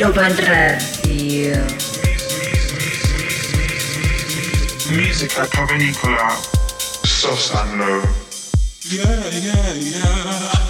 Ibiza Global Radio. Musica Cavernicola, Sosanlo. Yeah, yeah, yeah.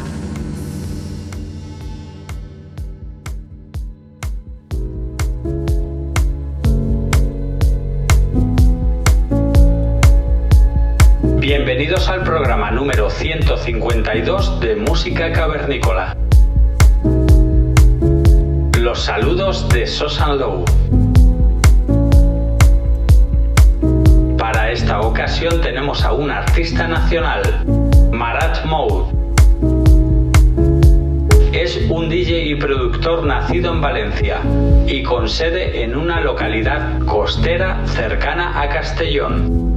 ocasión tenemos a un artista nacional, Marat Mode. Es un DJ y productor nacido en Valencia y con sede en una localidad costera cercana a Castellón.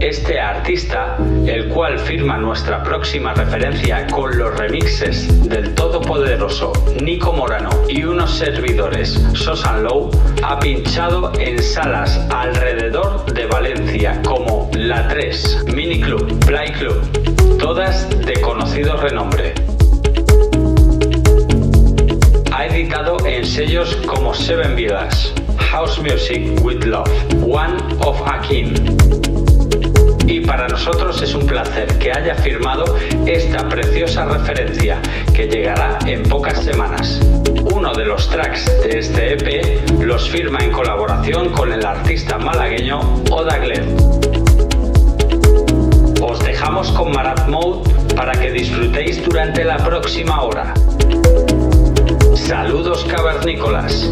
Este artista, el cual firma nuestra próxima referencia con los remixes del todopoderoso Nico Morano y unos servidores Sosan Low, ha pinchado en salas alrededor de Valencia como La 3, Mini Club, Play Club, todas de conocido renombre. Ha editado en sellos como Seven Vidas, House Music with Love, One of a King y para nosotros es un placer que haya firmado esta preciosa referencia que llegará en pocas semanas. Uno de los tracks de este EP los firma en colaboración con el artista malagueño Oda Gled. Os dejamos con Marat Mode para que disfrutéis durante la próxima hora. Saludos cavernícolas.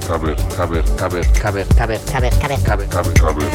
caber, caber, caber, caber, caber, caber, caber, caber, caber, caber, caber,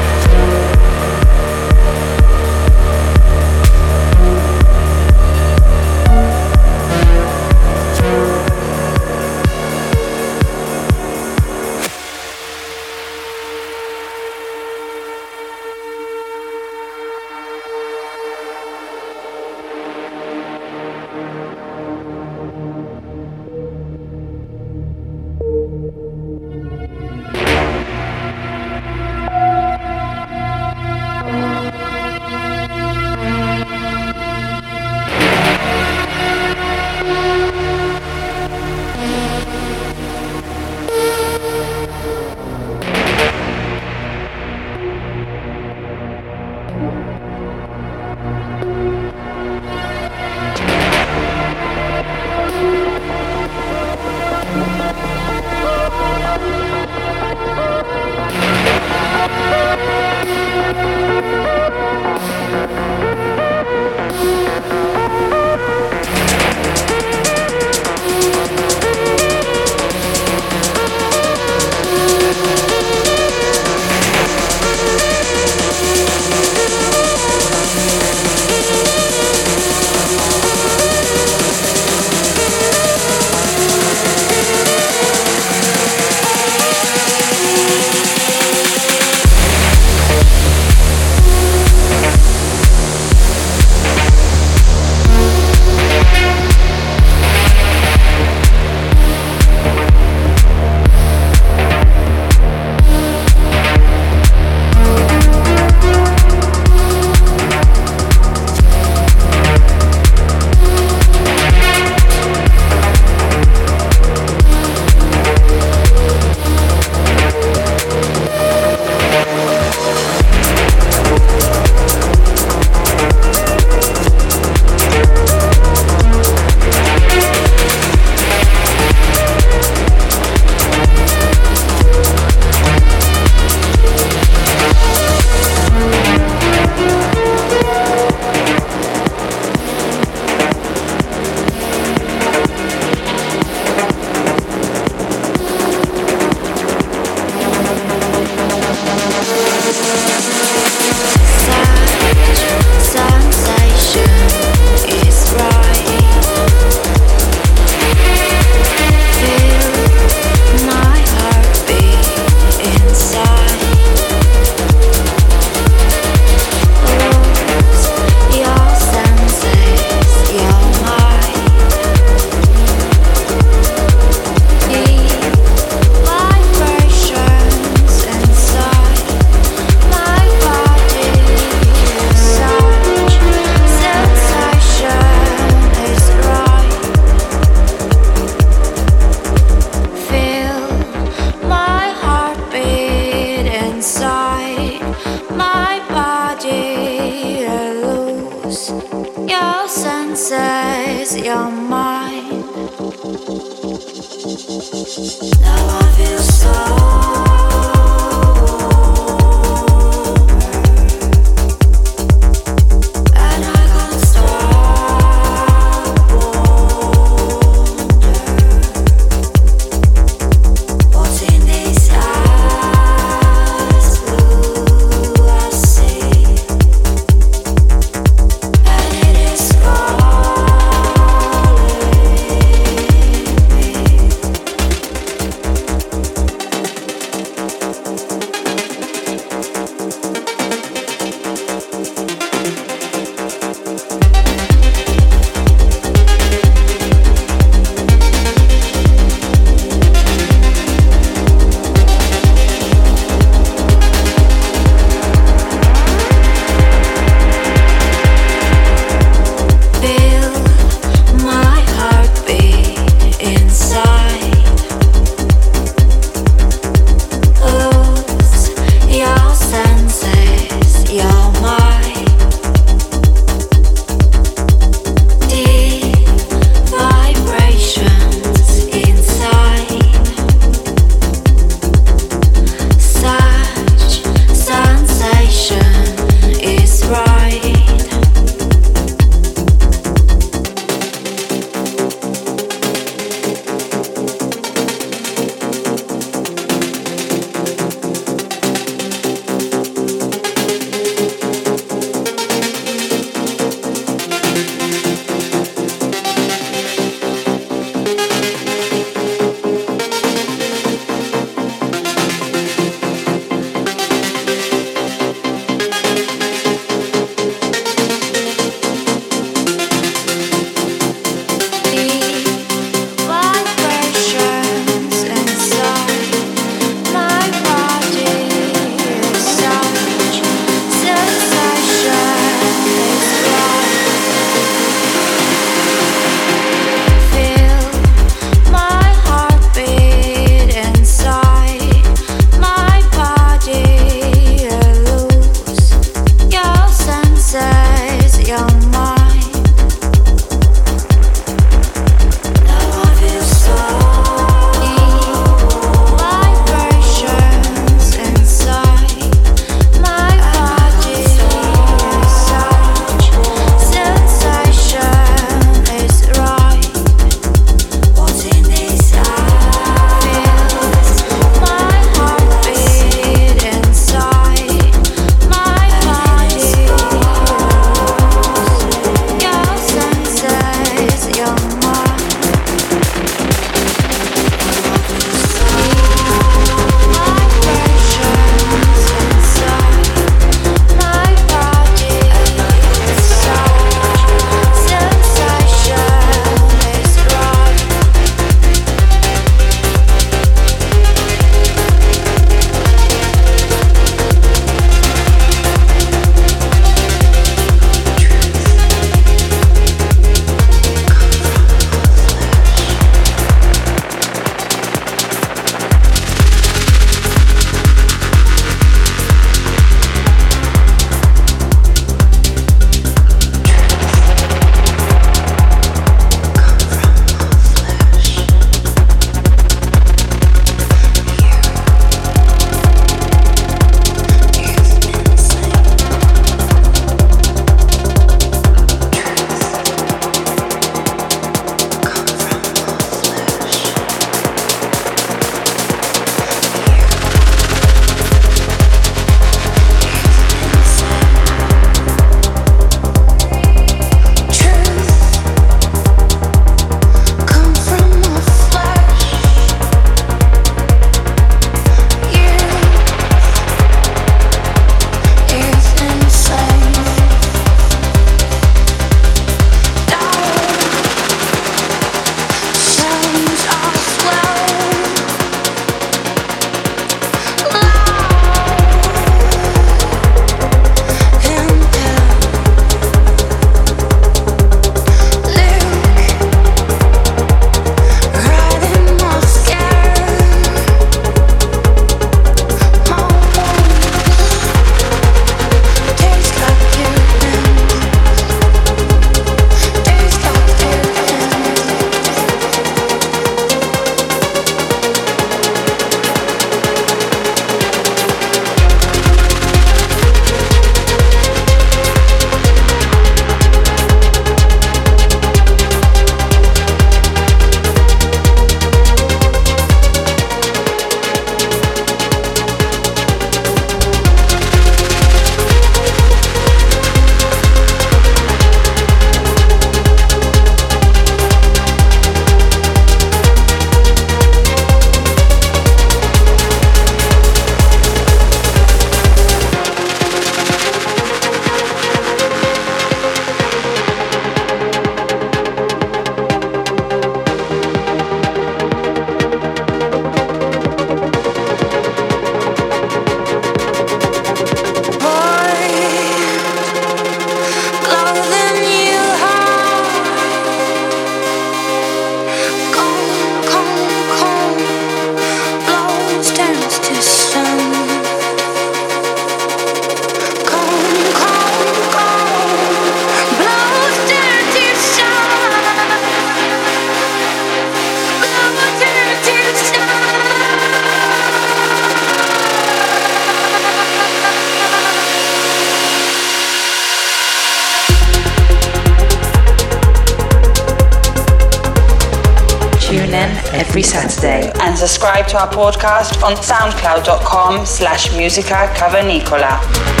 to our podcast on soundcloud.com slash musica cavernicola.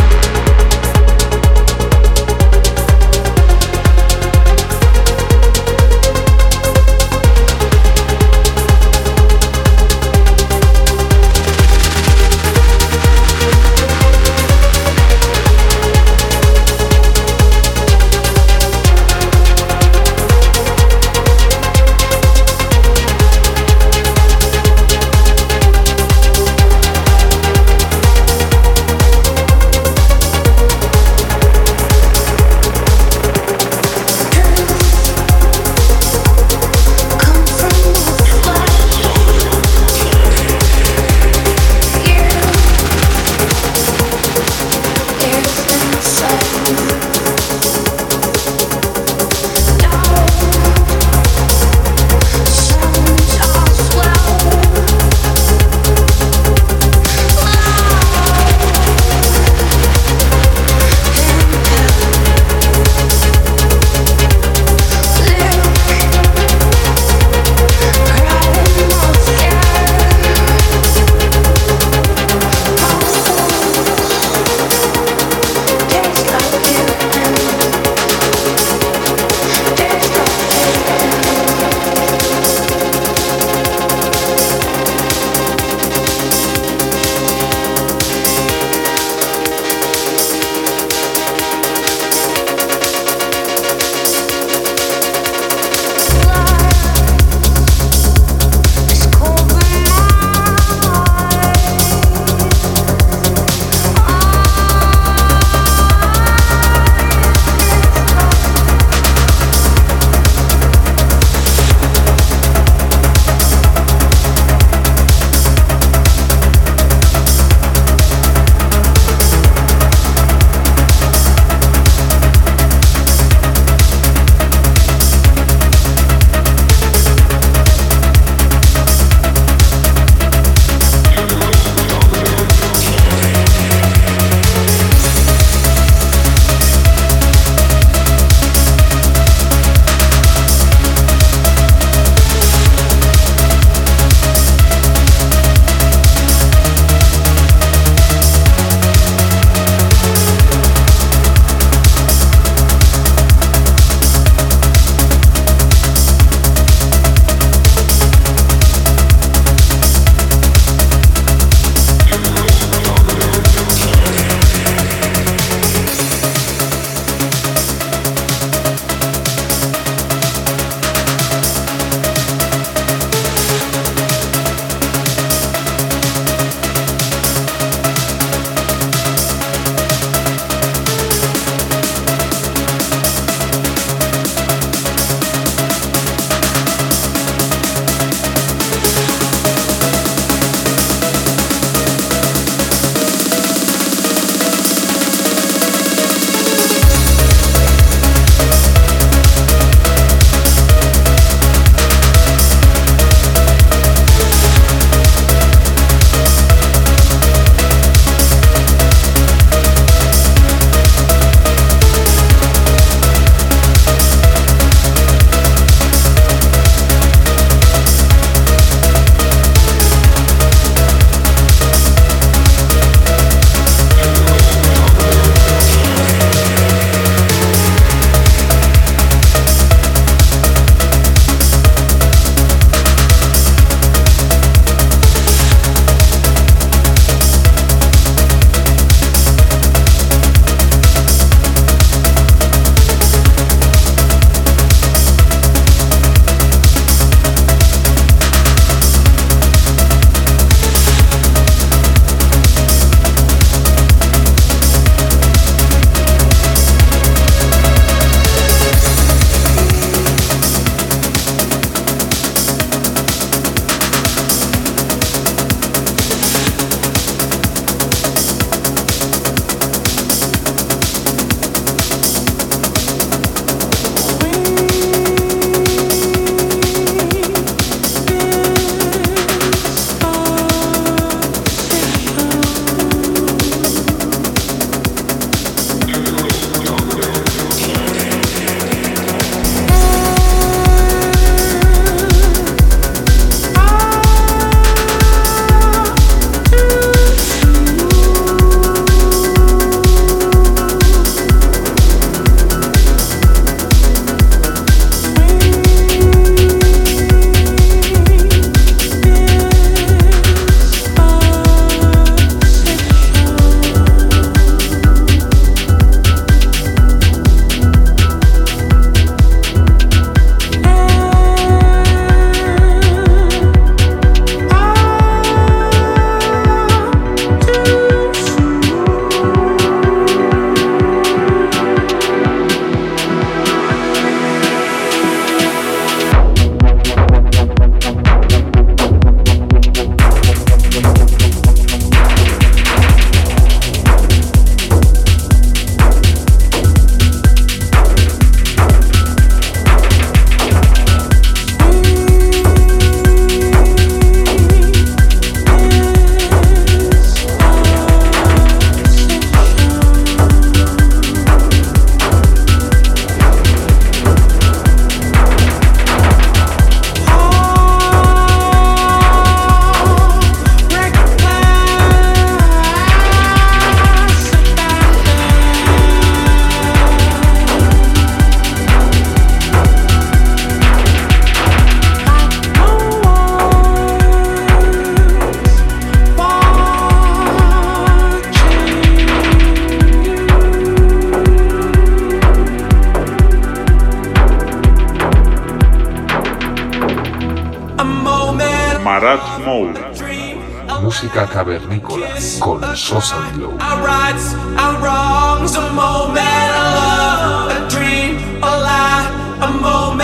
Cavernícola con Sosa Glow. Our rights, our wrongs, a moment of love, a dream, a lie, a moment